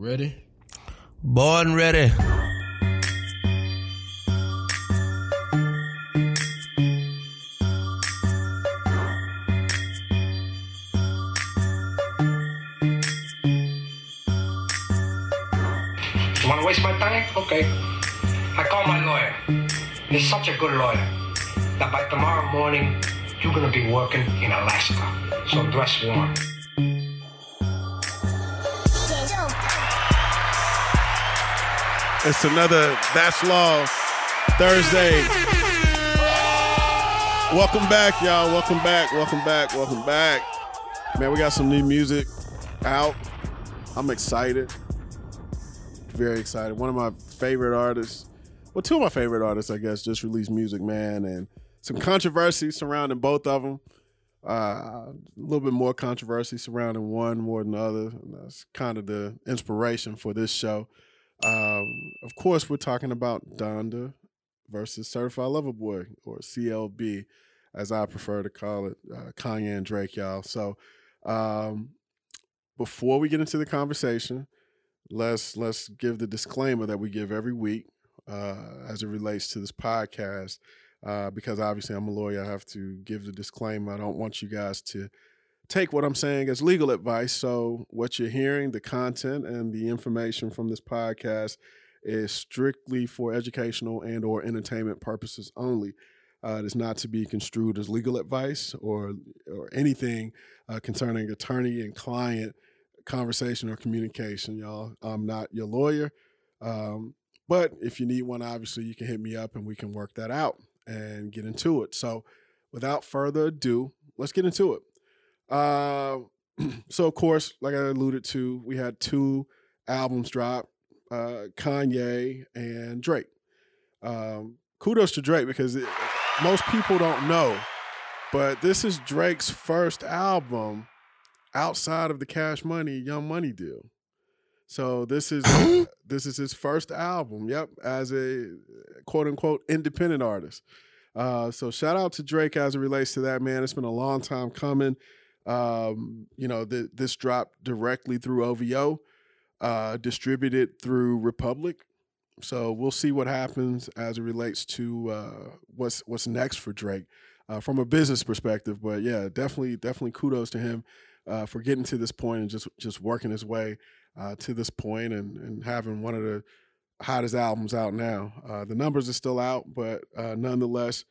Ready? Born ready. You want to waste my time? Okay. I call my lawyer. He's such a good lawyer that by tomorrow morning, you're going to be working in Alaska. So dress warm. It's another That's Law Thursday. Welcome back, y'all. Welcome back. Welcome back. Welcome back. Man, we got some new music out. I'm excited. Very excited. One of my favorite artists, well, two of my favorite artists, I guess, just released music, man, and some controversy surrounding both of them. Uh, a little bit more controversy surrounding one more than the other. And that's kind of the inspiration for this show. Um, of course, we're talking about Donda versus Certified Lover Boy, or CLB, as I prefer to call it, uh, Kanye and Drake, y'all. So, um, before we get into the conversation, let's let's give the disclaimer that we give every week uh, as it relates to this podcast. Uh, because obviously I'm a lawyer, I have to give the disclaimer. I don't want you guys to take what I'm saying as legal advice. So what you're hearing, the content and the information from this podcast is strictly for educational and or entertainment purposes only. Uh, it is not to be construed as legal advice or or anything uh, concerning attorney and client conversation or communication. Y'all, I'm not your lawyer, um, but if you need one, obviously you can hit me up and we can work that out and get into it. So, without further ado, let's get into it. Uh, so of course, like I alluded to, we had two albums drop, uh, Kanye and Drake. Um, kudos to Drake because it, most people don't know, but this is Drake's first album outside of the Cash Money Young Money deal. So this is this is his first album. Yep, as a quote unquote independent artist. Uh, so shout out to Drake as it relates to that man. It's been a long time coming. Um, you know, the, this dropped directly through OVO, uh, distributed through Republic. So we'll see what happens as it relates to uh, what's what's next for Drake uh, from a business perspective. But yeah, definitely, definitely kudos to him uh, for getting to this point and just just working his way uh, to this point and and having one of the hottest albums out now. Uh, the numbers are still out, but uh, nonetheless,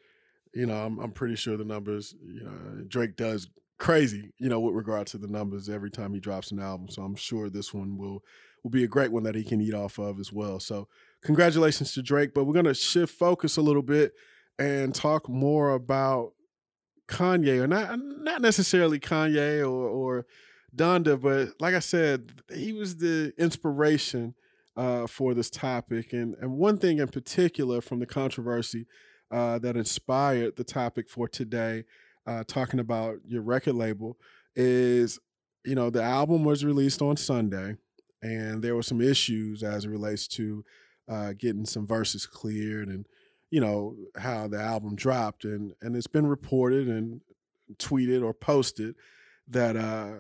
you know, I'm, I'm pretty sure the numbers. You know, Drake does crazy, you know, with regard to the numbers every time he drops an album. So I'm sure this one will will be a great one that he can eat off of as well. So congratulations to Drake. But we're gonna shift focus a little bit and talk more about Kanye, or not not necessarily Kanye or or Donda, but like I said, he was the inspiration uh, for this topic. And and one thing in particular from the controversy uh, that inspired the topic for today, uh, talking about your record label, is you know the album was released on Sunday, and there were some issues as it relates to uh, getting some verses cleared and you know how the album dropped and and it's been reported and tweeted or posted that uh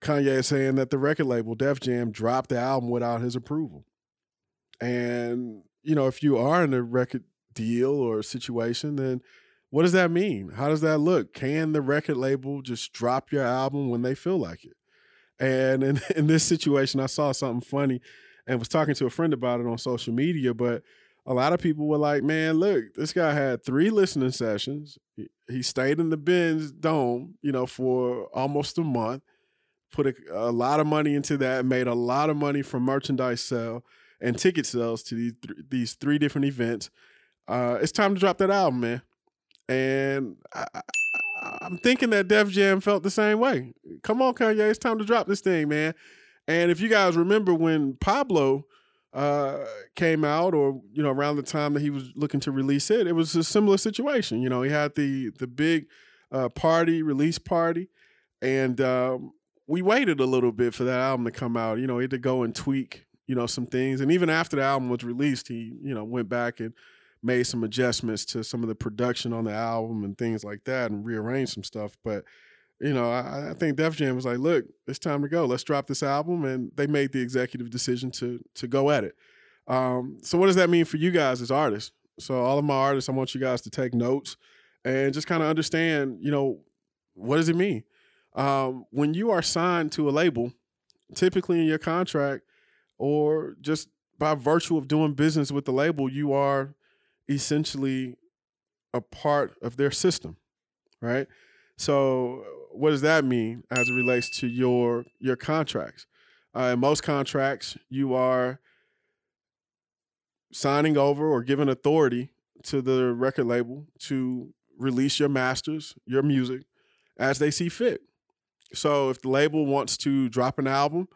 Kanye is saying that the record label Def Jam dropped the album without his approval. And you know, if you are in a record deal or situation, then what does that mean? How does that look? Can the record label just drop your album when they feel like it? And in, in this situation, I saw something funny and was talking to a friend about it on social media, but a lot of people were like, man, look, this guy had three listening sessions. He, stayed in the Benz Dome, you know, for almost a month, put a, a, lot of money into that, made a lot of money from merchandise sale and ticket sales to these, th- these three different events. Uh, it's time to drop that album, man. And I, I, I'm thinking that Def Jam felt the same way. Come on, Kanye, it's time to drop this thing, man. And if you guys remember when Pablo uh, came out, or you know, around the time that he was looking to release it, it was a similar situation. You know, he had the the big uh, party release party, and um, we waited a little bit for that album to come out. You know, he had to go and tweak, you know, some things, and even after the album was released, he you know went back and made some adjustments to some of the production on the album and things like that, and rearranged some stuff. But you know, I, I think Def Jam was like, look, it's time to go. Let's drop this album, and they made the executive decision to to go at it. Um, so what does that mean for you guys as artists? So all of my artists, I want you guys to take notes and just kind of understand, you know, what does it mean? Um, when you are signed to a label, typically in your contract or just by virtue of doing business with the label, you are essentially a part of their system, right? So what does that mean as it relates to your your contracts? Uh, in most contracts, you are signing over or giving authority to the record label to release your masters, your music, as they see fit. So if the label wants to drop an album,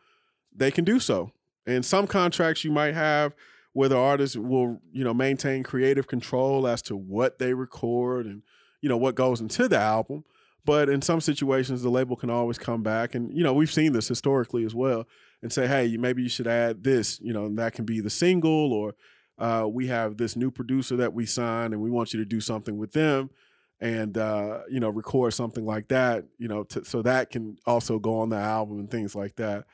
they can do so. In some contracts, you might have where the artist will, you know, maintain creative control as to what they record and, you know, what goes into the album. But in some situations, the label can always come back, and you know, we've seen this historically as well, and say, hey, maybe you should add this, you know, and that can be the single, or uh, we have this new producer that we signed, and we want you to do something with them and uh, you know record something like that you know so that can also go on the album and things like that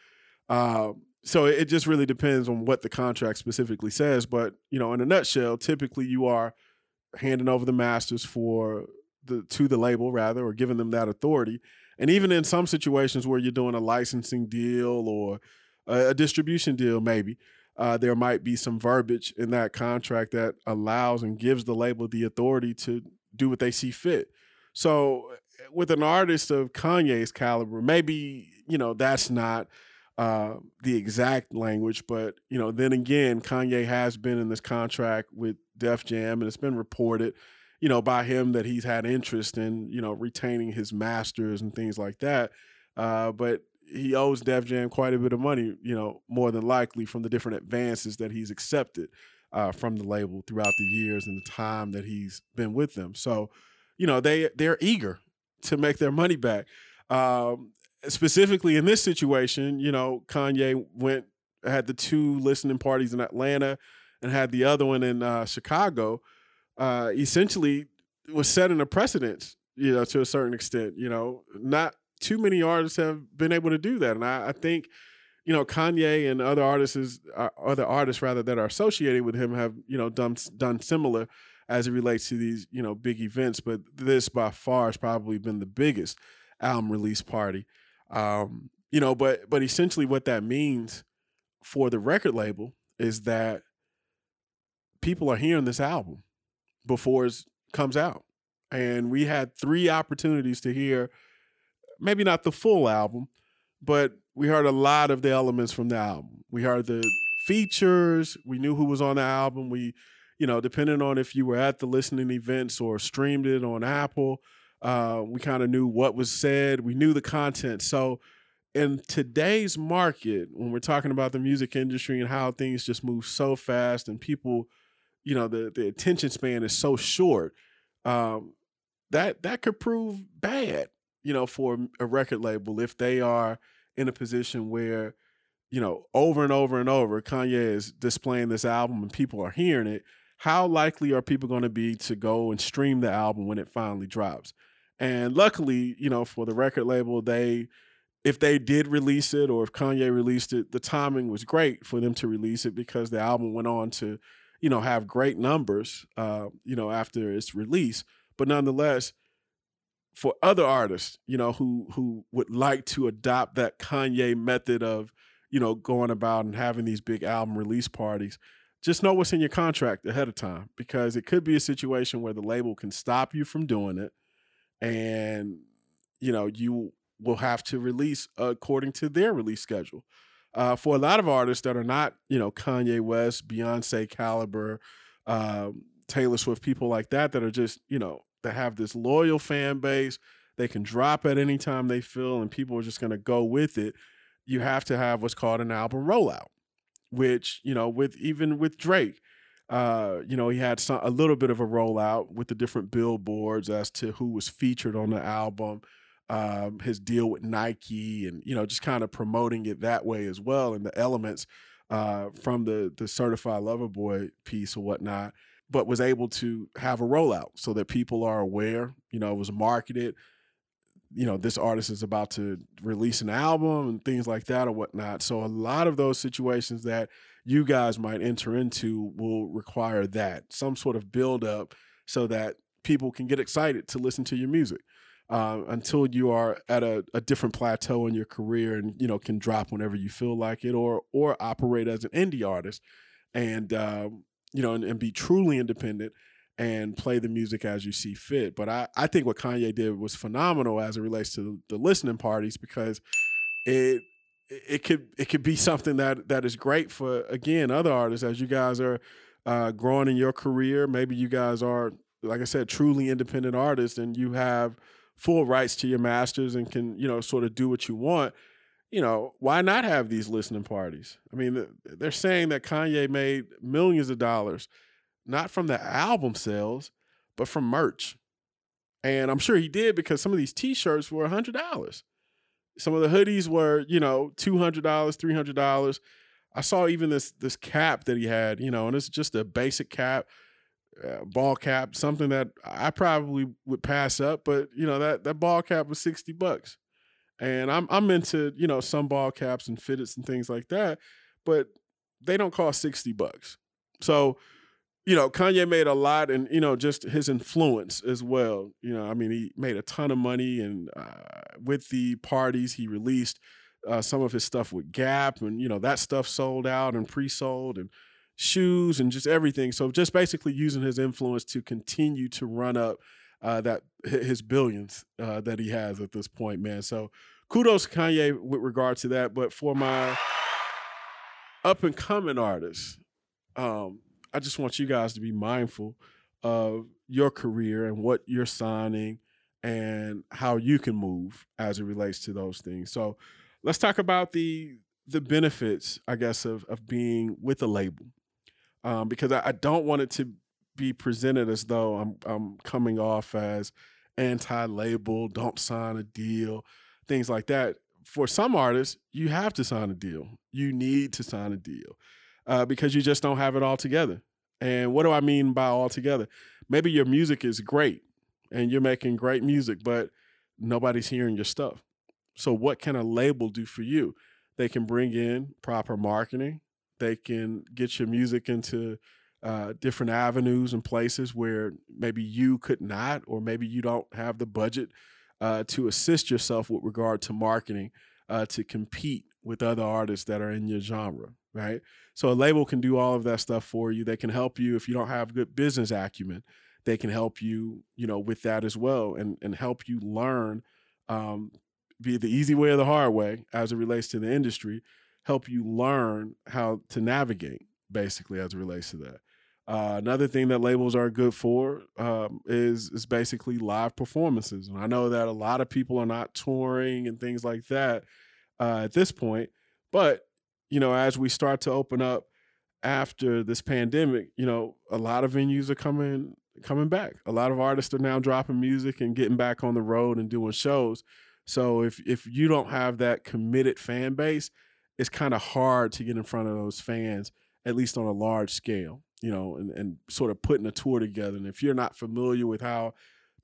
uh, so it just really depends on what the contract specifically says but you know in a nutshell typically you are handing over the masters for the to the label rather or giving them that authority and even in some situations where you're doing a licensing deal or a, a distribution deal maybe uh, there might be some verbiage in that contract that allows and gives the label the authority to do what they see fit. So with an artist of Kanye's caliber, maybe you know that's not uh, the exact language, but you know, then again, Kanye has been in this contract with Def Jam, and it's been reported, you know, by him that he's had interest in you know retaining his masters and things like that. Uh, but he owes Def Jam quite a bit of money, you know, more than likely from the different advances that he's accepted uh, from the label throughout the years and the time that he's been with them. So, you know, they they're eager to make their money back. Um, specifically in this situation, you know, Kanye went had the two listening parties in Atlanta and had the other one in uh, Chicago. Uh, essentially, was setting a precedent, you know, to a certain extent. You know, not too many artists have been able to do that, and I, I think you know, Kanye and other artists, uh, other artists rather that are associated with him have you know done done similar as it relates to these you know big events. But this by far has probably been the biggest album release party. Um, you know, but but essentially what that means for the record label is that people are hearing this album before it comes out, and we had three opportunities to hear maybe not the full album, but we heard a lot of the elements from the album. We heard the features. We knew who was on the album. We, you know, depending on if you were at the listening events or streamed it on Apple, uh, we kind of knew what was said. We knew the content. So, in today's market, when we're talking about the music industry and how things just move so fast and people, you know, the the attention span is so short, um, that that could prove bad, you know, for a record label if they are in a position where, you know, over and over and over, Kanye is displaying this album and people are hearing it. How likely are people going to be to go and stream the album when it finally drops? And luckily, you know, for the record label, they, if they did release it or if Kanye released it, the timing was great for them to release it because the album went on to, you know, have great numbers, uh, you know, after its release. But nonetheless, for other artists, you know, who who would like to adopt that Kanye method of, you know, going about and having these big album release parties, just know what's in your contract ahead of time because it could be a situation where the label can stop you from doing it and you know, you will have to release according to their release schedule. Uh, for a lot of artists that are not, you know, Kanye West, Beyonce caliber, uh, Taylor Swift, people like that, that are just, you know, that have this loyal fan base. They can drop at any time they feel, and people are just going to go with it. You have to have what's called an album rollout, which you know, with even with Drake, uh, you know, he had some a little bit of a rollout with the different billboards as to who was featured on the album, um, his deal with Nike, and you know, just kind of promoting it that way as well, and the elements uh, from the the Certified Lover Boy piece or whatnot but was able to have a rollout so that people are aware. You know, it was marketed. you know, this artist is about to release an album and things like that or whatnot. So a lot of those situations that you guys might enter into will require that some sort of build up so that people can get excited to listen to your music. Uh, until you are at a, a, different plateau in your career and you know can drop whenever you feel like it or or operate as an indie artist and um, you know and, and, be truly independent and play the music as you see fit but I, I think what kanye did was phenomenal as it relates to the listening parties because it it could it could be something that that is great for again other artists as you guys are uh, growing in your career. Maybe you guys are like i said truly independent artists and you have full rights to your masters and can you know sort of do what you want. You know why not have these listening parties? I mean they're saying that kanye made millions of dollars not from the album sales but from merch. And i'm sure he did because some of these t-shirts were a $100 some of the hoodies were you know $200 $300 i saw even this this cap that he had you know and it's just a basic cap uh, ball cap, something that I probably would pass up, but you know that that ball cap was sixty bucks, and I'm I'm into you know some ball caps and fitteds and things like that, but they don't cost sixty bucks. So, you know, Kanye made a lot, and you know just his influence as well. You know, I mean, he made a ton of money, and uh, with the parties he released. Uh, some of his stuff with Gap, and you know that stuff sold out and pre-sold, and shoes and just everything. So just basically using his influence to continue to run up uh, that his billions uh, that he has at this point, man. So kudos to Kanye with regard to that. But for my up and coming artists, um, I just want you guys to be mindful of your career and what you're signing and how you can move as it relates to those things. So let's talk about the the benefits, I guess, of of being with a label um, because I, I, don't want it to be presented as though I'm I'm coming off as anti-label, don't sign a deal, things like that. For some artists, you have to sign a deal. You need to sign a deal uh, because you just don't have it all together. And what do I mean by all together? Maybe your music is great and you're making great music, but nobody's hearing your stuff. So, what can a label do for you? They can bring in proper marketing, they can get your music into uh, different avenues and places where maybe you could not, or maybe you don't have the budget uh, to assist yourself with regard to marketing uh, to compete with other artists that are in your genre, right? So a label can do all of that stuff for you. They can help you if you don't have good business acumen. They can help you, you know, with that as well, and and help you learn, um, be the easy way or the hard way as it relates to the industry help you learn how to navigate basically as it relates to that. Uh, another thing that labels are good for um, is is basically live performances, and I know that a lot of people are not touring and things like that uh, at this point. But you know, as we start to open up after this pandemic, you know, a lot of venues are coming coming back. A lot of artists are now dropping music and getting back on the road and doing shows. So if if you don't have that committed fan base, it's kind of hard to get in front of those fans, at least on a large scale, you know, and, and sort of putting a tour together. And if you're not familiar with how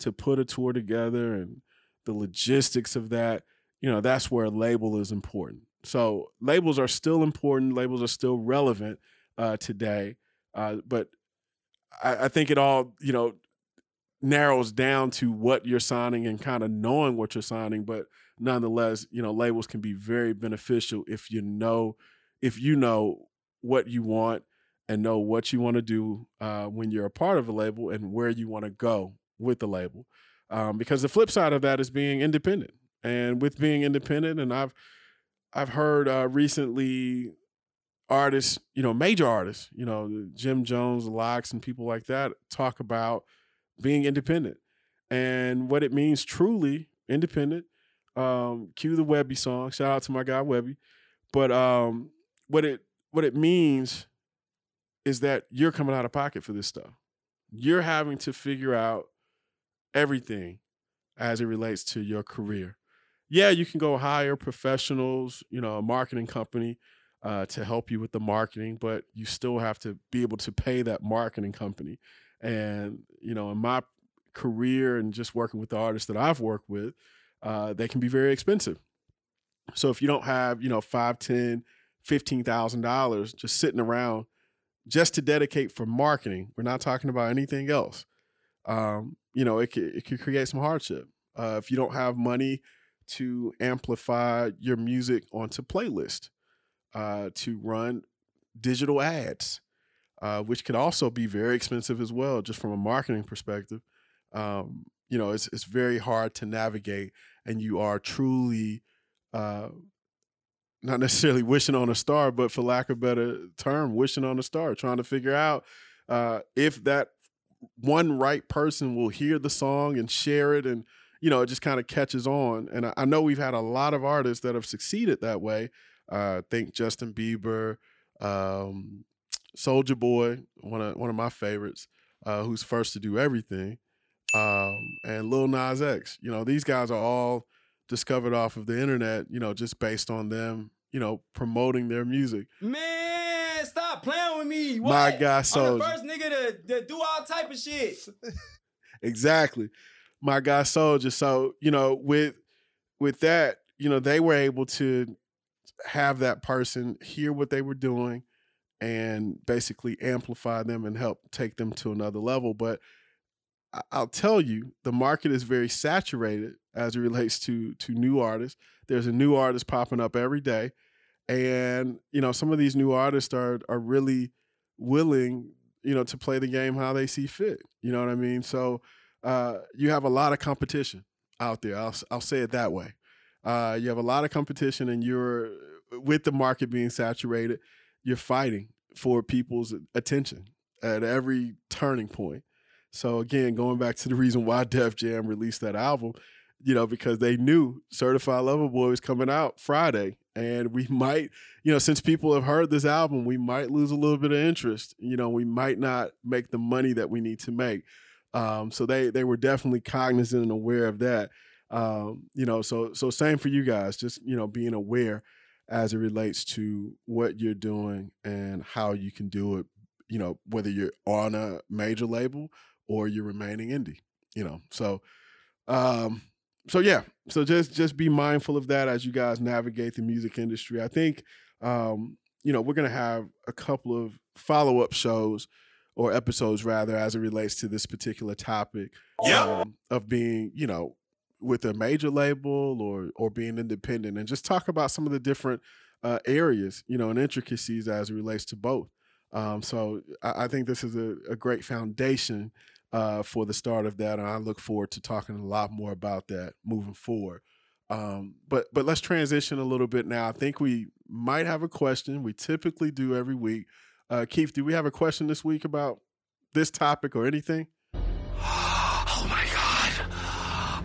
to put a tour together and the logistics of that, you know, that's where a label is important. So labels are still important. Labels are still relevant uh, today. Uh, but I, I think it all, you know, narrows down to what you're signing and kind of knowing what you're signing. But nonetheless, you know, labels can be very beneficial if you know if you know what you want and know what you want to do uh, when you're a part of a label and where you want to go with the label. Um, because the flip side of that is being independent. And with being independent, and I've I've heard uh, recently artists, you know, major artists, you know, Jim Jones, Lox, and people like that talk about being independent and what it means truly independent. Um, cue the Webbie song. Shout out to my guy Webbie. But um, what it what it means is that you're coming out of pocket for this stuff. You're having to figure out everything as it relates to your career. Yeah, you can go hire professionals, you know, a marketing company uh, to help you with the marketing, but you still have to be able to pay that marketing company. And, you know, in my career and just working with the artists that I've worked with, uh, they can be very expensive. So if you don't have, you know, five, ten, fifteen thousand dollars just sitting around just to dedicate for marketing, we're not talking about anything else. Um, you know, it could, it could create some hardship. Uh, if you don't have money to amplify your music onto playlist, uh, to run digital ads, uh, which could also be very expensive as well, just from a marketing perspective. Um, you know, it's it's very hard to navigate, and you are truly uh, not necessarily wishing on a star, but for lack of better term, wishing on a star, trying to figure out uh, if that one right person will hear the song and share it, and you know, it just kind of catches on. And I, I, know we've had a lot of artists that have succeeded that way. Uh, think Justin Bieber, um, Soulja Boy, one of one of my favorites, uh, who's first to do everything, um, and Lil Nas X. You know, these guys are all discovered off of the internet. You know, just based on them, you know, promoting their music. Man, stop playing with me. What? My guy, the first nigga to, to do all type of shit. exactly, my guy Soulja. So you know, with with that, you know, they were able to have that person hear what they were doing and basically amplify them and help take them to another level. But I'll tell you, the market is very saturated as it relates to to new artists. There's a new artist popping up every day, and you know some of these new artists are are really willing, you know, to play the game how they see fit. You know what I mean? So uh, you have a lot of competition out there. I'll I'll say it that way. Uh, you have a lot of competition, and you're with the market being saturated. You're fighting for people's attention at every turning point. So again, going back to the reason why Def Jam released that album, you know, because they knew Certified Lover Boy was coming out Friday, and we might, you know, since people have heard this album, we might lose a little bit of interest. You know, we might not make the money that we need to make. Um, so they they were definitely cognizant and aware of that. Um, you know, so so same for you guys, just you know, being aware as it relates to what you're doing and how you can do it. You know, whether you're on a major label or you're remaining indie. You know, so um, so yeah, so just just be mindful of that as you guys navigate the music industry. I think um, you know we're gonna have a couple of follow up shows or episodes rather as it relates to this particular topic um, of being you know with a major label or or being independent and just talk about some of the different uh, areas you know and intricacies as it relates to both um, so I, I, think this is a, a great foundation uh, for the start of that, and I look forward to talking a lot more about that moving forward. Um, but but let's transition a little bit now. I think we might have a question. We typically do every week. Uh, Keith, do we have a question this week about this topic or anything? Oh my god!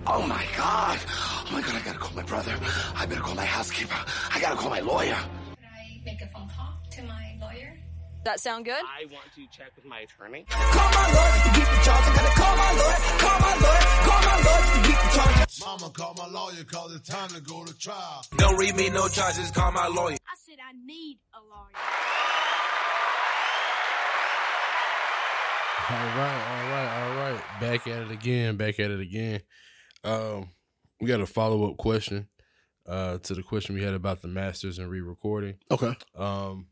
Oh my god! Oh my god! I gotta call my brother. I better call my housekeeper. I gotta call my lawyer. Could I make a phone call to my lawyer? That sound good? I want to check with my attorney. Call my lawyer to beat the charge. I gotta call my lawyer. Call my lawyer. Call my lawyer to beat the charge. Mama, call my lawyer cause it's time to go to trial. Don't read me no charges. Call my lawyer. I said I need a lawyer. All right, all right, all right. Back at it again. Back at it again. Um, we got a follow up question uh, to the question we had about the masters and re-recording. Okay. Um,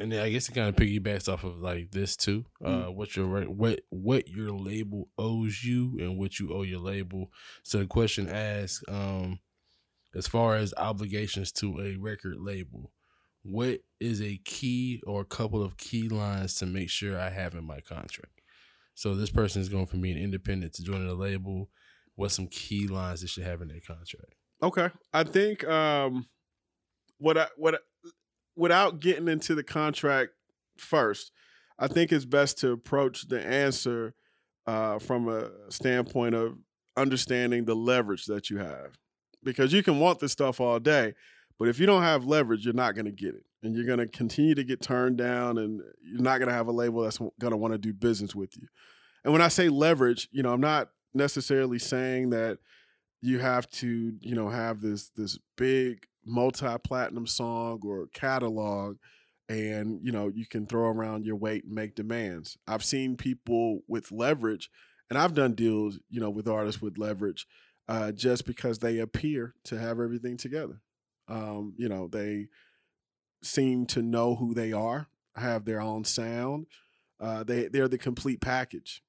and then I guess it kind of piggybacks off of like this too. Uh, Mm. what your what what your label owes you and what you owe your label. So the question asks, um, as far as obligations to a record label, what is a key or a couple of key lines to make sure I have in my contract? So this person is going from being independent to joining a label. What some key lines they should have in their contract? Okay. I think um what I what I- without getting into the contract first, I think it's best to approach the answer uh from a standpoint of understanding the leverage that you have. Because you can want this stuff all day, but if you don't have leverage, you're not going to get it. And you're going to continue to get turned down and you're not going to have a label that's going to want to do business with you. And when I say leverage, you know, I'm not necessarily saying that you have to you know have this this big multi-platinum song or catalog and you know you can throw around your weight and make demands i've seen people with leverage and i've done deals you know with artists with leverage uh, just because they appear to have everything together. Um, you know, they seem to know who they are, have their own sound. Uh, they they're the complete package.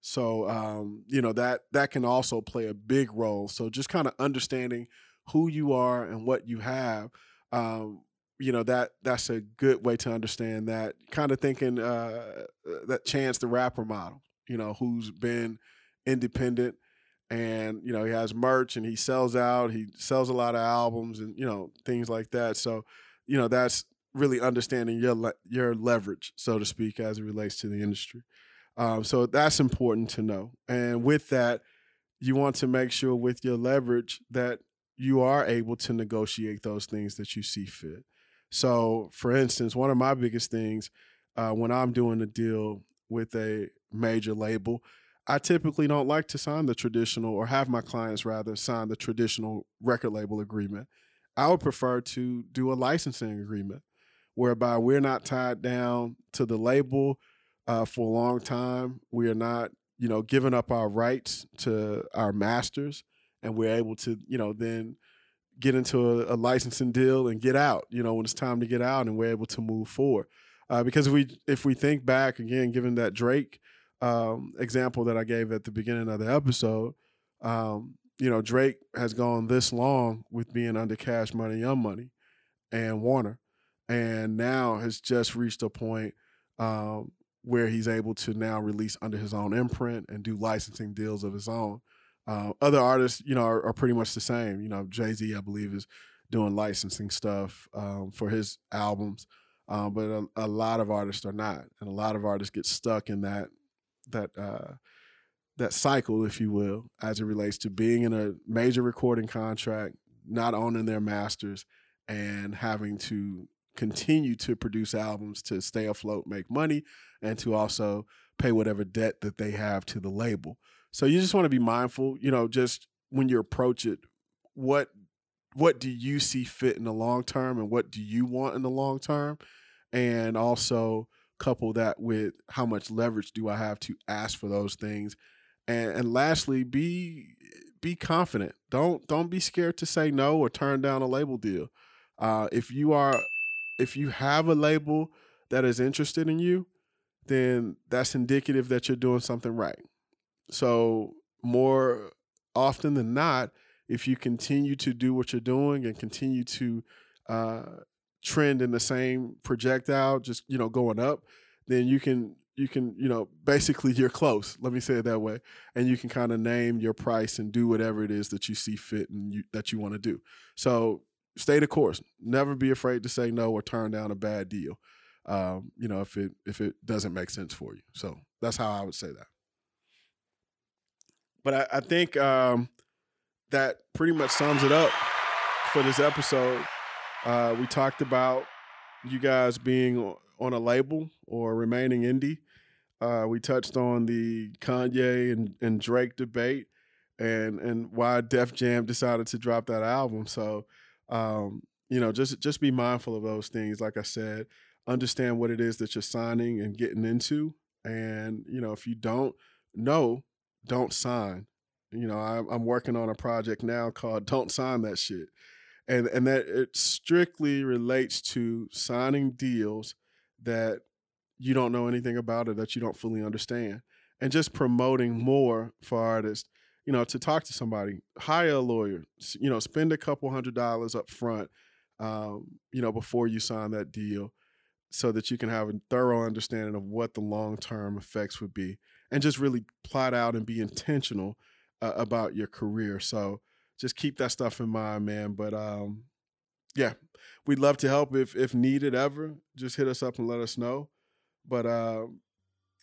So um, you know that that can also play a big role. So just kind of understanding who you are and what you have. Um, you know that that's a good way to understand that. Kind of thinking uh, that Chance the Rapper model. You know, who's been independent and you know he has merch and he sells out he sells a lot of albums and you know things like that. So you know that's really understanding your le- your leverage so to speak as it relates to the industry. Um, so that's important to know. And with that you want to make sure with your leverage that you are able to negotiate those things that you see fit. So for instance one of my biggest things uh, when i'm doing a deal with a major label I typically don't like to sign the traditional or have my clients rather sign the traditional record label agreement. I would prefer to do a licensing agreement whereby we're not tied down to the label uh, for a long time. We are not, you know, giving up our rights to our masters, and we're able to, you know, then get into a, a licensing deal and get out. You know, when it's time to get out, and we're able to move forward. Uh, because if we if we think back again, given that Drake um, example that I gave at the beginning of the episode, um, you know, Drake has gone this long with being under Cash Money, Young Money, and Warner, and now has just reached a point um, where he's able to now release under his own imprint and do licensing deals of his own. Uh, other artists, you know, are, are, pretty much the same. You know, Jay Z, I believe, is doing licensing stuff um, for his albums, um, but a, a lot of artists are not, and a lot of artists get stuck in that that uh, that cycle, if you will, as it relates to being in a major recording contract, not owning their masters, and having to continue to produce albums to stay afloat, make money, and to also pay whatever debt that they have to the label. So you just want to be mindful, you know, just when you approach it, what what do you see fit in the long term and what do you want in the long term? And also couple that with how much leverage do I have to ask for those things, and and lastly, be be confident. Don't don't be scared to say no or turn down a label deal. Uh, if you are if you have a label that is interested in you, then that's indicative that you're doing something right. So more often than not, if you continue to do what you're doing and continue to uh, trend in the same projectile, just you know going up, then you can you can you know basically you're close. Let me say it that way, and you can kind of name your price and do whatever it is that you see fit and you, that you want to do. So stay the course. Never be afraid to say no or turn down a bad deal. Um, you know if it if it doesn't make sense for you. So that's how I would say that. But I, I think um, that pretty much sums it up for this episode. Uh, we talked about you guys being on a label or remaining indie. Uh, we touched on the Kanye and, and Drake debate and and why Def Jam decided to drop that album. So um, you know, just just be mindful of those things. Like I said, understand what it is that you're signing and getting into. And you know, if you don't know, don't sign. You know, I'm, I'm working on a project now called "Don't Sign That Shit." And and that it strictly relates to signing deals that you don't know anything about or that you don't fully understand and just promoting more for artists you know to talk to somebody hire a lawyer you know spend a couple hundred dollars up front um, you know before you sign that deal so that you can have a thorough understanding of what the long-term effects would be and just really plot out and be intentional uh, about your career. So just keep that stuff in mind, man. But um, yeah, we'd love to help if if needed ever. Just hit us up and let us know. But uh,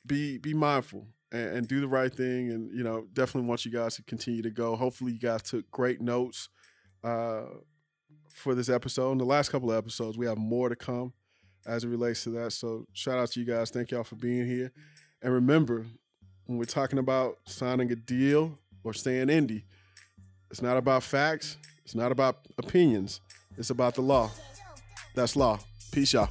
be be mindful and, and, do the right thing. And you know, definitely want you guys to continue to go. Hopefully, you guys took great notes uh, for this episode. In the last couple of episodes, we have more to come as it relates to that. So shout out to you guys. Thank y'all for being here. And remember, when we're talking about signing a deal or staying indie it's not about facts. It's not about opinions. It's about the law. That's law. Peace, y'all.